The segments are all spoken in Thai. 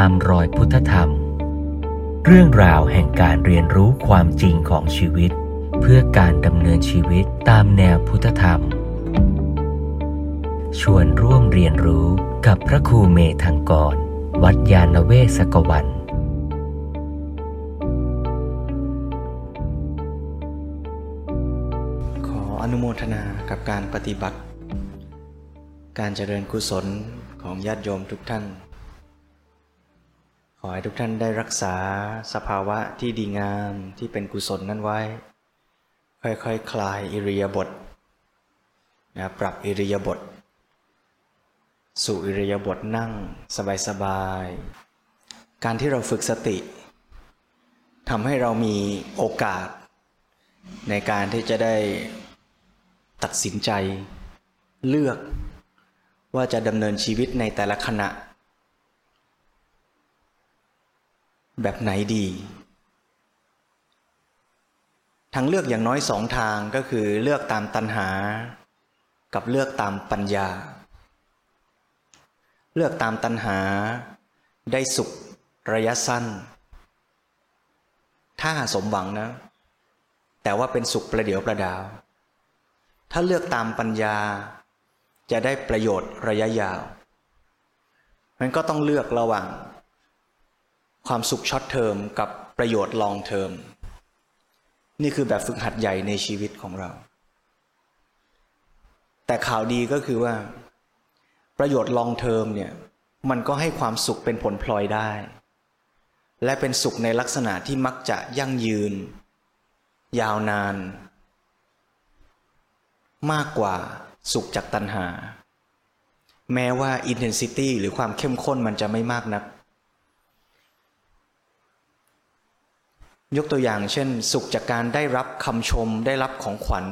ตามรอยพุทธธรรม เรื่องราวแห่งการเรียนรู้ความจริงของชีวิต เพื่อการดำเนินชีวิตตามแนวพุทธธรรม ชวนร่วมเรียนรู้กับพระครูเมธังกร วัดยาณเวศกวันขออนุโมทนากับการปฏิบัติ การเจริญกุศลของญาติโยมทุกท่าน ขอให้ทุกท่านได้รักษาสภาวะที่ดีงามที่เป็นกุศลนั้นไว้ ค่อยๆคคลายอิริยาบถนะปรับอิริยาบถสู่อิริยาบถนั่งสบายๆ การที่เราฝึกสติทำให้เรามีโอกาส ในการที่จะได้ตัดสินใจ เลือกว่าจะดำเนินชีวิตในแต่ละขณะ แบบไหนดี ทางเลือกอย่างน้อยสองทางก็คือเลือกตามตัณหา กับเลือกตามปัญญา เลือกตามตัณหา ได้สุขระยะสั้น ถ้าสมหวังนะ แต่ว่าเป็นสุขประเดียวประดาว ถ้าเลือกตามปัญญา จะได้ประโยชน์ระยะยาวมันก็ต้องเลือกระหว่าง ความสุข short term กับประโยชน์ long term นี่คือแบบฝึกหัดใหญ่ในชีวิตของเรา แต่ข่าวดีก็คือว่า ประโยชน์ long term เนี่ยมันก็ให้ความสุขเป็นผลพลอยได้ และเป็นสุขในลักษณะที่มักจะยั่งยืน ยาวนาน มากกว่าสุขจากตัณหา แม้ว่า intensity หรือความเข้มข้นมันจะไม่มากนัก ยกตัวอย่างเช่น สุขจากการได้รับคำชมได้รับของขวัญ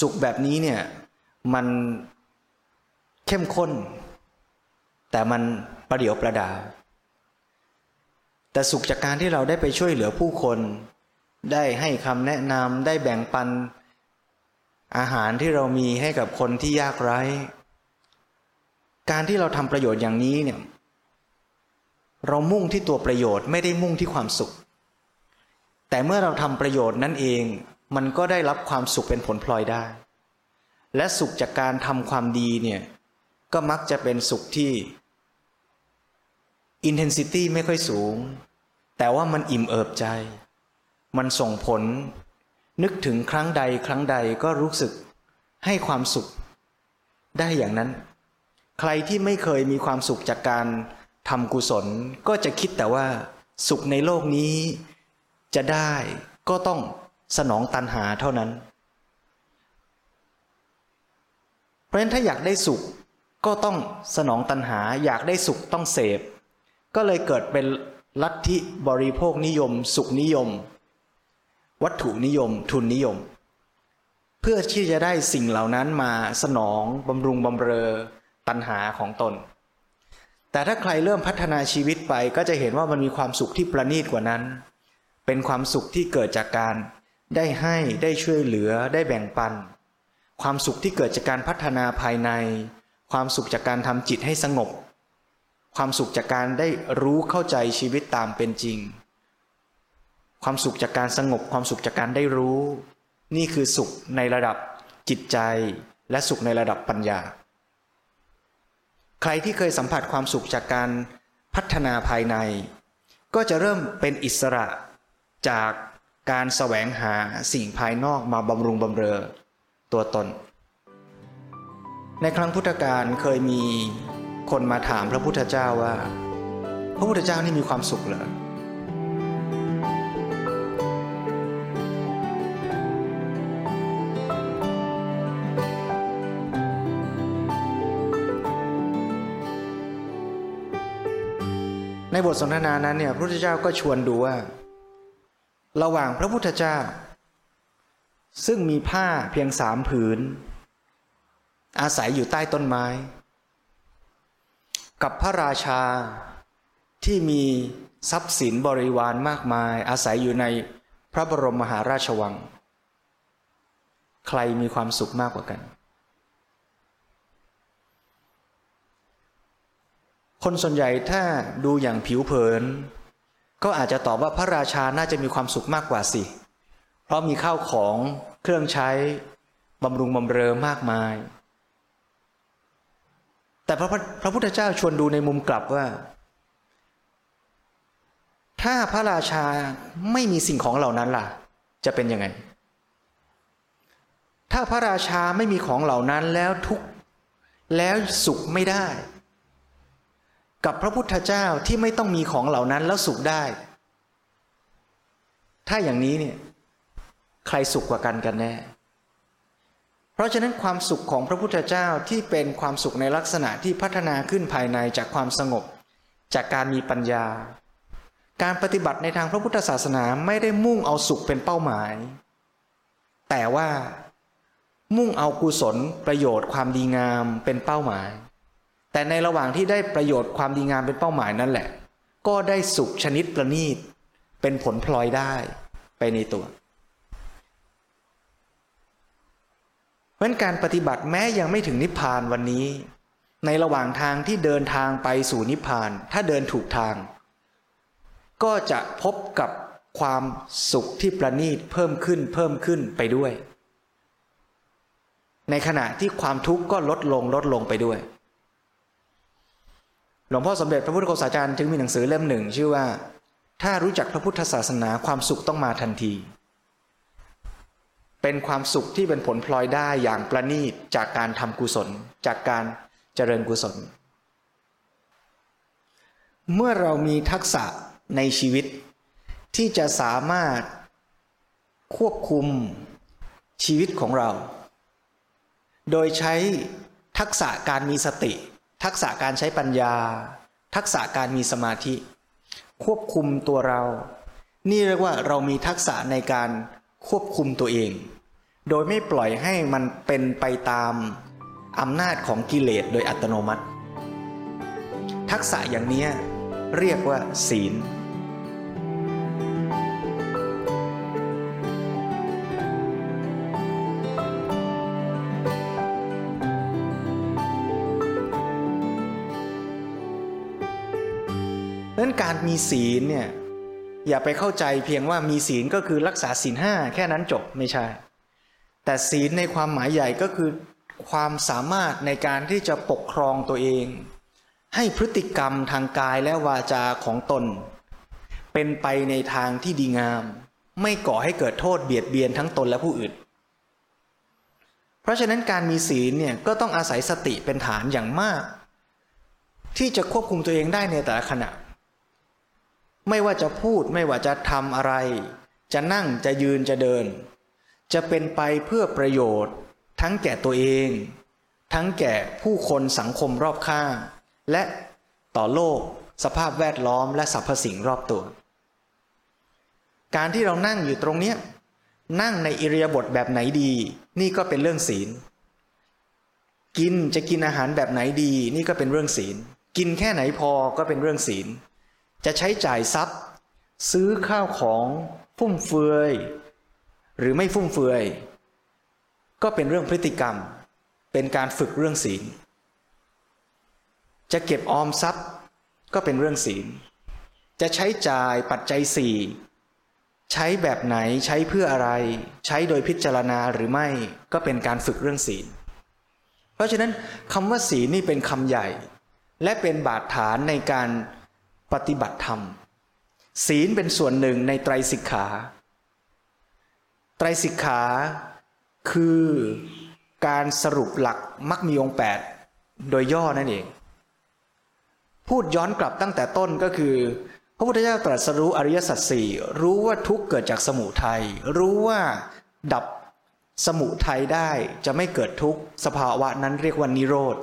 สุขแบบนี้เนี่ยมันเข้มข้น แต่มันประเดี๋ยวประดา แต่สุขจากการที่เราได้ไปช่วยเหลือผู้คน ได้ให้คำแนะนำได้แบ่งปัน อาหารที่เรามีให้กับคนที่ยากไร้ การที่เราทำประโยชน์อย่างนี้เนี่ยเรามุ่งที่ตัวประโยชน์ไม่ได้มุ่งที่ความสุข แต่เมื่อเราทำประโยชน์นั่นเอง มันก็ได้รับความสุขเป็นผลพลอยได้ และสุขจากการทำความดีเนี่ย ก็มักจะเป็นสุขที่ intensity ไม่ค่อยสูง แต่ว่ามันอิ่มเอิบใจ มันส่งผล นึกถึงครั้งใดครั้งใดก็รู้สึกให้ความสุข ได้อย่างนั้น ใครที่ไม่เคยมีความสุขจากการทำกุศล ก็จะคิดแต่ว่า สุขในโลกนี้ จะได้ก็ต้องสนองตันหาเท่านั้น เพราะฉะนั้นถ้าอยากได้สุขก็ต้องสนองตันหาอยากได้สุขต้องเสพ ก็เลยเกิดเป็นลัทธิบริโภคนิยม สุขนิยม วัตถุนิยม ทุนนิยม เพื่อที่จะได้สิ่งเหล่านั้นมาสนองบำรุงบำเรอตัณหาของตน แต่ถ้าใครเริ่มพัฒนาชีวิตไปก็จะเห็นว่ามันมีความสุขที่ประณีตกว่านั้น เป็นความสุขที่เกิดจากการได้ให้ได้ช่วยเหลือได้แบ่งปัน ความสุขที่เกิดจากการพัฒนาภายใน ความสุขจากการทำจิตให้สงบ ความสุขจากการได้รู้เข้าใจชีวิตตามเป็นจริง ความสุขจากการสงบ ความสุขจากการได้รู้ นี่คือสุขในระดับจิตใจ และสุขในระดับปัญญา ใครที่เคยสัมผัสความสุขจากการพัฒนาภายใน ก็จะเริ่มเป็นอิสระ จากการแสวงหาสิ่งภายนอกมาบำรุงบำเรอตัวตน ในครั้งพุทธกาลเคยมีคนมาถามพระพุทธเจ้าว่า พระพุทธเจ้านี่มีความสุขเหรอในบทสนทนานั้นเนี่ยพระพุทธเจ้าก็ชวนดูว่า ระหว่างพระพุทธเจ้า ซึ่งมีผ้าเพียงสามผืน อาศัยอยู่ใต้ต้นไม้ กับพระราชาที่มีทรัพย์สินบริวารมากมาย อาศัยอยู่ในพระบรมมหาราชวัง ใครมีความสุขมากกว่ากัน คนส่วนใหญ่ถ้าดูอย่างผิวเผิน ก็อาจจะตอบว่าพระราชาน่าจะมีความสุขมากกว่าสิ เพราะมีข้าวของเครื่องใช้บำรุงบำเรอมากมาย แต่พระพระพุทธเจ้าชวนดูในมุมกลับว่า ถ้าพระราชาไม่มีสิ่งของเหล่านั้นล่ะ จะเป็นยังไง ถ้าพระราชาไม่มีของเหล่านั้นแล้วทุกแล้วสุขไม่ได้ กับพระพุทธเจ้าที่ไม่ต้องมีของเหล่านั้นแล้วสุขได้ ถ้าอย่างนี้เนี่ยใครสุขกว่ากันกันแน่ เพราะฉะนั้นความสุขของพระพุทธเจ้าที่เป็นความสุขในลักษณะที่พัฒนาขึ้นภายในจากความสงบ จากการมีปัญญา การปฏิบัติในทางพระพุทธศาสนาไม่ได้มุ่งเอาสุขเป็นเป้าหมาย แต่ว่ามุ่งเอากุศลประโยชน์ความดีงามเป็นเป้าหมาย แต่ในระหว่างที่ได้ประโยชน์ความดีงามเป็นเป้าหมายนั่นแหละ ก็ได้สุขชนิดประณีต เป็นผลพลอยได้ไปในตัวเพราะการปฏิบัติแม้ยังไม่ถึงนิพพานวันนี้ ในระหว่างทางที่เดินทางไปสู่นิพพาน ถ้าเดินถูกทาง ก็จะพบกับความสุขที่ประณีตเพิ่มขึ้นเพิ่มขึ้นไปด้วย ในขณะที่ความทุกข์ก็ลดลงลดลงไปด้วย ลวงพ่อสมเด็จพระพุทธโฆษาจารย์จึงมีหนังสือเล่มหนึ่ง ชื่อว่า ถ้ารู้จักพระพุทธศาสนาความสุขต้องมาทันที เป็นความสุขที่เป็นผลพลอยได้อย่างประณีตจากการทำกุศล จากการเจริญกุศล เมื่อเรามีทักษะในชีวิตที่จะสามารถควบคุมชีวิตของเรา โดยใช้ทักษะการมีสติ ทักษะการใช้ปัญญา ทักษะการมีสมาธิ ควบคุมตัวเรา นี่เรียกว่าเรามีทักษะในการควบคุมตัวเอง โดยไม่ปล่อยให้มันเป็นไปตามอำนาจของกิเลสโดยอัตโนมัติ ทักษะอย่างนี้เรียกว่าศีล มีศีลเนี่ยอย่าไปเข้าใจเพียงว่ามีศีลก็คือรักษาศีลห้าแค่นั้นจบไม่ใช่ แต่ศีลในความหมายใหญ่ก็คือ ความสามารถในการที่จะปกครองตัวเอง ให้พฤติกรรมทางกายและวาจาของตน เป็นไปในทางที่ดีงาม ไม่ก่อให้เกิดโทษเบียดเบียนทั้งตนและผู้อื่น เพราะฉะนั้นการมีศีลเนี่ยก็ต้องอาศัยสติเป็นฐานอย่างมาก ที่จะควบคุมตัวเองได้ในแต่ละขณะ ไม่ว่าจะพูดไม่ว่าจะทำอะไร จะนั่งจะยืนจะเดิน จะเป็นไปเพื่อประโยชน์ ทั้งแก่ตัวเอง ทั้งแก่ผู้คนสังคมรอบข้าง และต่อโลก สภาพแวดล้อมและสรรพสิ่งรอบตัว การที่เรานั่งอยู่ตรงเนี้ยนั่งในอิริยาบถแบบไหนดี นี่ก็เป็นเรื่องศีล กินจะกินอาหารแบบไหนดี นี่ก็เป็นเรื่องศีล กินแค่ไหนพอก็เป็นเรื่องศีล จะใช้จ่ายทรัพย์ ซื้อข้าวของฟุ่มเฟือย หรือไม่ฟุ่มเฟือย ก็เป็นเรื่องพฤติกรรม เป็นการฝึกเรื่องศีล จะเก็บออมทรัพย์ก็เป็นเรื่องศีล จะใช้จ่ายปัจจัยสี่ใช้แบบไหนใช้เพื่ออะไร ใช้โดยพิจารณาหรือไม่ก็เป็นการฝึกเรื่องศีล เพราะฉะนั้นคำว่าศีลนี่เป็นคำใหญ่ และเป็นบาดฐานในการ ปฏิบัติธรรม ศีลเป็นส่วนหนึ่งในไตรสิกขา ไตรสิกขาคือการสรุปหลักมักมีองแปดโดยย่อนั่นเอง พูดย้อนกลับตั้งแต่ต้นก็คือ พระพุทธเจ้าตรัสรู้อริยสัจสี่รู้ว่าทุกเกิดจากสมุทัยรู้ว่าดับสมุทัยได้จะไม่เกิดทุกสภาวะนั้นเรียกว่านิโรธ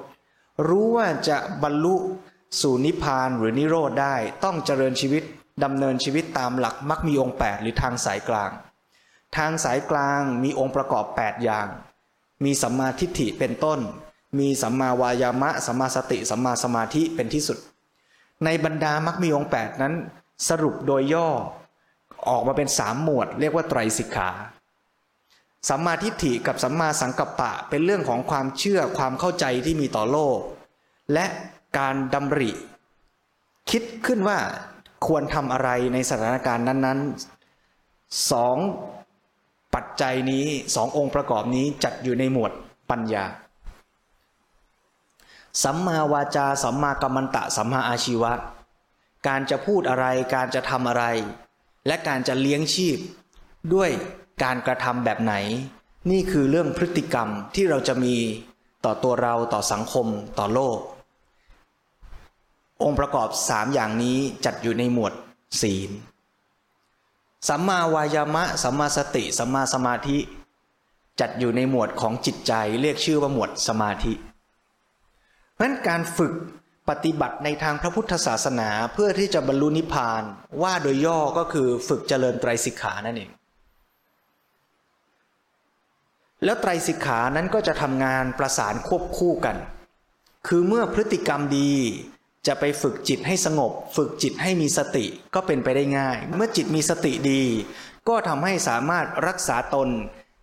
รู้ว่าจะบรรลุ สู่นิพพานหรือนิโรธได้ต้องเจริญชีวิตดำเนินชีวิตตามหลักมักมีองค์ 8 หรือทางสายกลาง ทางสายกลางมีองค์ประกอบ 8 อย่าง มีสัมมาทิฏฐิเป็นต้น มีสัมมาวายามะสัมมาสติสัมมาสมาธิเป็นที่สุด ในบรรดามักมีองค์ 8 นั้น สรุปโดยย่อ ออกมาเป็นสามหมวด เรียกว่าไตรสิกขาสัมมาทิฏฐิกับสัมมาสังกัปปะเป็นเรื่องของความเชื่อความเข้าใจที่มีต่อโลก และ การดำริ คิดขึ้นว่าควรทำอะไรในสถานการณ์นั้นๆสองปัจจัยนี้สององค์ประกอบนี้จัดอยู่ในหมวดปัญญา สัมมาวาจา สัมมากัมมันตะ สัมมาอาชีวะ การจะพูดอะไร การจะทำอะไร และการจะเลี้ยงชีพ ด้วยการกระทำแบบไหน นี่คือเรื่องพฤติกรรมที่เราจะมีต่อตัวเราต่อสังคมต่อโลก องค์ประกอบสามอย่างนี้จัดอยู่ในหมวดศีล สัมมาวายามะ สัมมาสติ สัมมาสมาธิ จัดอยู่ในหมวดของจิตใจเรียกชื่อว่าหมวดสมาธิ เพราะนั้นการฝึกปฏิบัติในทางพระพุทธศาสนาเพื่อที่จะบรรลุนิพพานว่าโดยย่อก็คือฝึกเจริญไตรสิกขานั่นเอง แล้วไตรสิกขานั้นก็จะทำงานประสานควบคู่กัน คือเมื่อพฤติกรรมดี จะไปฝึกจิตให้สงบ ฝึกจิตให้มีสติก็เป็นไปได้ง่าย เมื่อจิตมีสติดี ก็ทำให้สามารถรักษาตน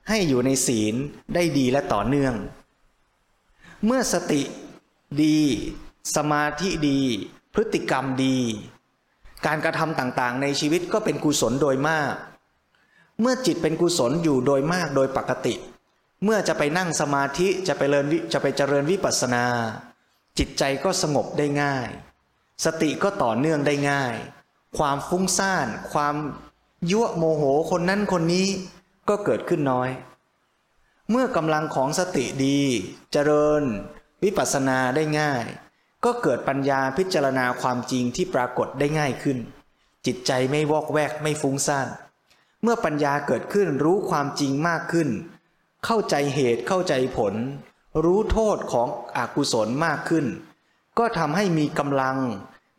ให้อยู่ในศีลได้ดีและต่อเนื่อง เมื่อสติดี สมาธิดี พฤติกรรมดี การกระทำต่างๆ ในชีวิตก็เป็นกุศลโดยมาก เมื่อจิตเป็นกุศลอยู่โดยมากโดยปกติ เมื่อจะไปนั่งสมาธิจะไปเริญจะไปเจริญวิปัสสนา จิตใจก็สงบได้ง่าย สติก็ต่อเนื่องได้ง่าย ความฟุ้งซ่าน ความยั่วโมโหคนนั้นคนนี้ก็เกิดขึ้นน้อย เมื่อกำลังของสติดีเจริญ วิปัสสนาได้ง่าย ก็เกิดปัญญาพิจารณาความจริงที่ปรากฏได้ง่ายขึ้น จิตใจไม่วอกแวกไม่ฟุ้งซ่าน เมื่อปัญญาเกิดขึ้นรู้ความจริงมากขึ้น เข้าใจเหตุเข้าใจผล รู้โทษของอกุศลมากขึ้น ก็ทำให้มีกำลัง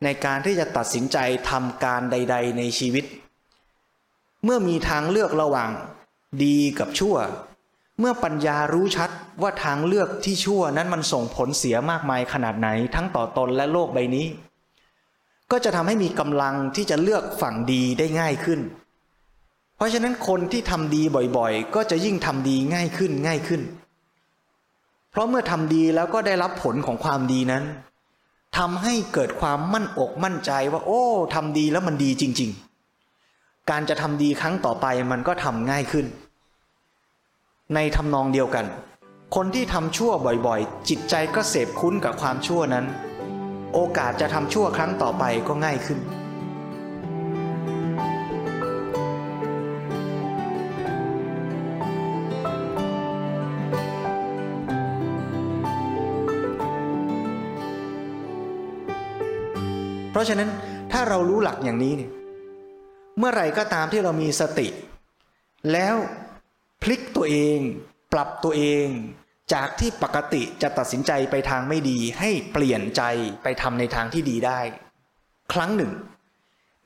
ในการที่จะตัดสินใจทำการใด ๆ ในชีวิต เมื่อมีทางเลือกระหว่างดีกับชั่ว เมื่อปัญญารู้ชัดว่าทางเลือกที่ชั่วนั้นมันส่งผลเสียมากมายขนาดไหนทั้งต่อตนและโลกใบนี้ ก็จะทำให้มีกำลังที่จะเลือกฝั่งดีได้ง่ายขึ้น เพราะฉะนั้นคนที่ทำดีบ่อยๆ ก็จะยิ่งทำดีง่ายขึ้นง่ายขึ้น เพราะเมื่อทำดีแล้วก็ได้รับผลของความดีนั้นทำให้เกิดความมั่นอกมั่นใจว่า โอ้ทำดีแล้วมันดีจริง ๆ การจะทำดีครั้งต่อไปมันก็ทำง่ายขึ้น ในทำนองเดียวกัน คนที่ทำชั่วบ่อยๆ จิตใจก็เสพคุ้นกับความชั่วนั้น โอกาสจะทำชั่วครั้งต่อไปก็ง่ายขึ้น ราะฉะนั้นถ้าเรารู้หลักอย่างนี้เนี่ยเมื่อไหร่ก็ตามที่เรามีสติ แล้วพลิกตัวเอง ปรับตัวเอง จากที่ปกติจะตัดสินใจไปทางไม่ดี ให้เปลี่ยนใจไปทำในทางที่ดีได้ ครั้งหนึ่ง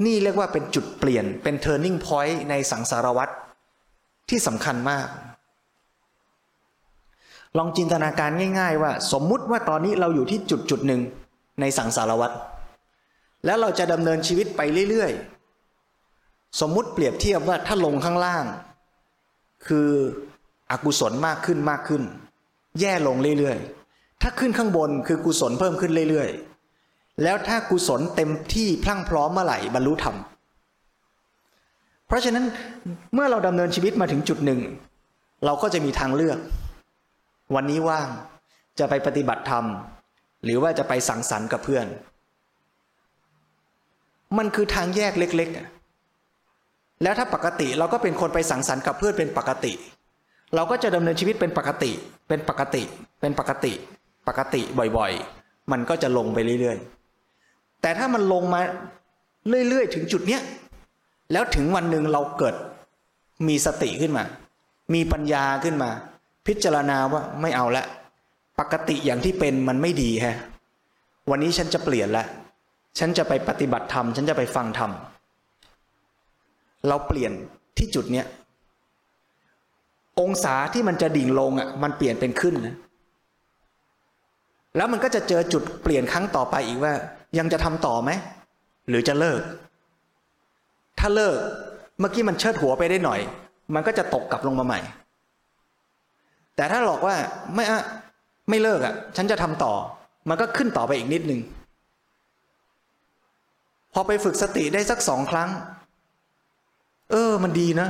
นี่เรียกว่าเป็นจุดเปลี่ยนเป็น turning point ในสังสารวัตรที่สำคัญมาก ลองจินตนาการง่าย ๆ ว่า สมมุติว่าตอนนี้เราอยู่ที่จุดจุดหนึ่งในสังสารวัตร แล้วเราจะดำเนินชีวิตไปเรื่อยๆ สมมุติเปรียบเทียบว่าถ้าลงข้างล่าง คืออกุศลมากขึ้นมากขึ้น แย่ลงเรื่อยๆ ถ้าขึ้นข้างบนคือกุศลเพิ่มขึ้นเรื่อยๆ แล้วถ้ากุศลเต็มที่พลั่งพร้อมเมื่อไหร่บรรลุธรรม เพราะฉะนั้นเมื่อเราดำเนินชีวิตมาถึงจุดหนึ่ง เราก็จะมีทางเลือก วันนี้ว่างจะไปปฏิบัติธรรม หรือว่าจะไปสังสรรค์กับเพื่อน มันคือทางแยกเล็กๆ แล้วถ้าปกติเราก็เป็นคนไปสังสรรค์กับเพื่อนเป็นปกติ เราก็จะดำเนินชีวิตเป็นปกติ เป็นปกติ เป็นปกติ ปกติบ่อยๆ มันก็จะลงไปเรื่อยๆ แต่ถ้ามันลงมาเรื่อยๆ ถึงจุดเนี้ย แล้วถึงวันหนึ่งเราเกิด มีสติขึ้นมา มีปัญญาขึ้นมา พิจารณาว่าไม่เอาละ ปกติอย่างที่เป็นมันไม่ดีฮะ วันนี้ฉันจะเปลี่ยนล้ว ฉันจะไปปฏิบัติธรรม ฉันจะไปฟังธรรม เราเปลี่ยนที่จุดเนี้ยองศาที่มันจะดิ่งลงอะ มันเปลี่ยนเป็นขึ้นนะแล้วมันก็จะเจอจุดเปลี่ยนครั้งต่อไปอีกว่า ยังจะทำต่อไหม หรือจะเลิก ถ้าเลิก เมื่อกี้มันเชิดหัวไปได้หน่อย มันก็จะตกกลับลงมาใหม่ แต่ถ้าหลอกว่าไม่อะไม่เลิกอะ ฉันจะทำต่อ มันก็ขึ้นต่อไปอีกนิดนึง พอไปฝึกสติได้สักสองครั้ง เออ มันดีนะ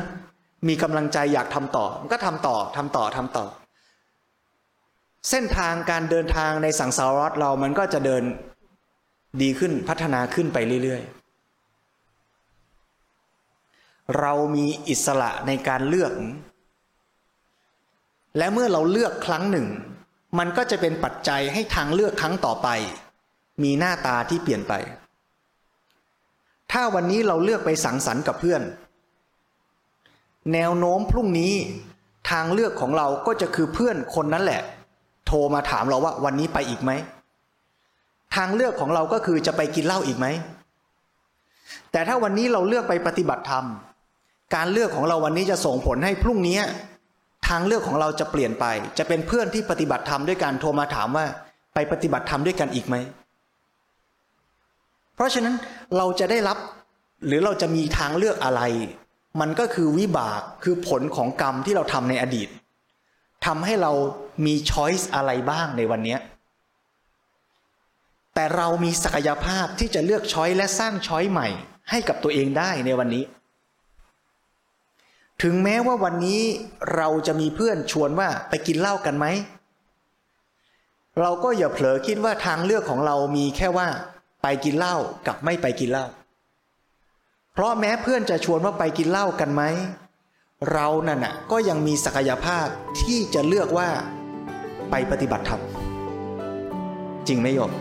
มีกำลังใจอยากทำต่อ มันก็ทำต่อทำต่อทำต่อ เส้นทางการเดินทางในสังสารวัฏเรามันก็จะเดินดีขึ้นพัฒนาขึ้นไปเรื่อย ๆ เรามีอิสระในการเลือก และเมื่อเราเลือกครั้งหนึ่ง มันก็จะเป็นปัจจัยให้ทางเลือกครั้งต่อไป มีหน้าตาที่เปลี่ยนไป ถ้าวันนี้เราเลือกไปสังสรรค์กับเพื่อน แนวโน้มพรุ่งนี้ทางเลือกของเราก็จะคือเพื่อนคนนั้นแหละ โทรมาถามเราว่าวันนี้ไปอีกไหม ทางเลือกของเราก็คือจะไปกินเหล้าอีกไหม แต่ถ้าวันนี้เราเลือกไปปฏิบัติธรรม การเลือกของเราวันนี้จะส่งผลให้พรุ่งนี้ ทางเลือกของเราจะเปลี่ยนไป จะเป็นเพื่อนที่ปฏิบัติธรรมด้วยการโทรมาถามว่าไปปฏิบัติธรรมด้วยกันอีกไหม เพราะฉะนั้นเราจะได้รับหรือเราจะมีทางเลือกอะไร มันก็คือวิบากคือผลของกรรมที่เราทำในอดีตทำให้เรามีช้อยส์อะไรบ้างในวันนี้แต่เรามีศักยภาพที่จะเลือกช้อยและสร้างช้อยใหม่ ให้กับตัวเองได้ในวันนี้ ถึงแม้ว่าวันนี้เราจะมีเพื่อนชวนว่าไปกินเหล้ากันไหม เราก็อย่าเผลอคิดว่าทางเลือกของเรามีแค่ว่า ไปกินเหล้ากับไม่ไปกินเหล้าเพราะแม้เพื่อนจะชวนว่าไปกินเหล้ากันไหม เรานั่นน่ะก็ยังมีศักยภาพที่จะเลือกว่าไปปฏิบัติธรรม จริงไหมโยม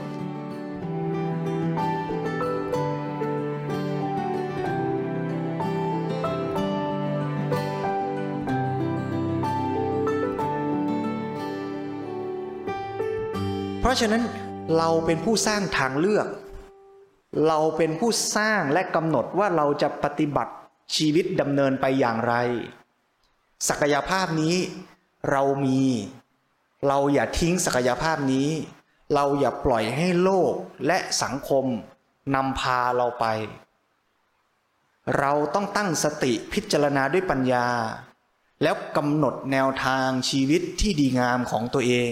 เพราะฉะนั้นเราเป็นผู้สร้างทางเลือก เราเป็นผู้สร้างและกำหนดว่าเราจะปฏิบัติชีวิตดำเนินไปอย่างไร ศักยภาพนี้เรามี เราอย่าทิ้งศักยภาพนี้ เราอย่าปล่อยให้โลกและสังคมนำพาเราไป เราต้องตั้งสติพิจารณาด้วยปัญญา แล้วกำหนดแนวทางชีวิตที่ดีงามของตัวเอง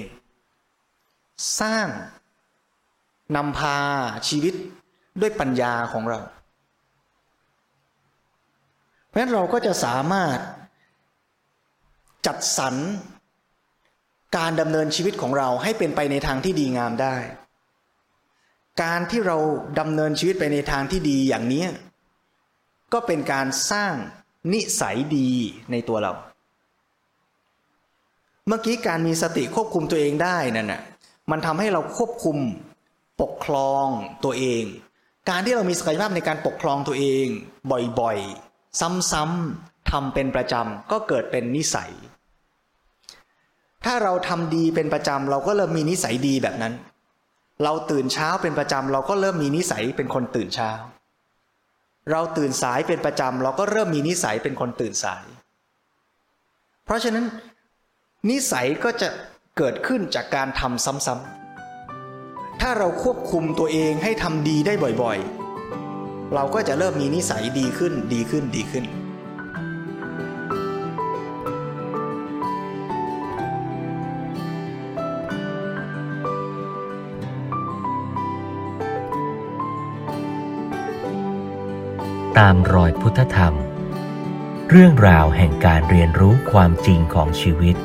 สร้างนำพาชีวิต ด้วยปัญญาของเรา เพราะฉะนั้นเราก็จะสามารถจัดสรรการดำเนินชีวิตของเราให้เป็นไปในทางที่ดีงามได้ การที่เราดำเนินชีวิตไปในทางที่ดีอย่างนี้ ก็เป็นการสร้างนิสัยดีในตัวเรา เมื่อกี้การมีสติควบคุมตัวเองได้นั่นน่ะ มันทำให้เราควบคุมปกครองตัวเอง การที่เรามีศักยภาพในการปกครองตัวเองบ่อยๆ ซ้ำๆทำเป็นประจำก็เกิดเป็นนิสัย ถ้าเราทำดีเป็นประจำเราก็เริ่มมีนิสัยดีแบบนั้น เราตื่นเช้าเป็นประจำเราก็เริ่มมีนิสัยเป็นคนตื่นเช้า เราตื่นสายเป็นประจำเราก็เริ่มมีนิสัยเป็นคนตื่นสาย เพราะฉะนั้น นิสัยก็จะเกิดขึ้นจากการทำซ้ำๆ ถ้าเราควบคุมตัวเองให้ทำดีได้บ่อยๆ เราก็จะเริ่มมีนิสัยดีขึ้นดีขึ้นดีขึ้น ตามรอยพุทธธรรม เรื่องราวแห่งการเรียนรู้ความจริงของชีวิต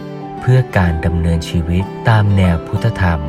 เพื่อการดำเนินชีวิตตามแนวพุทธธรรม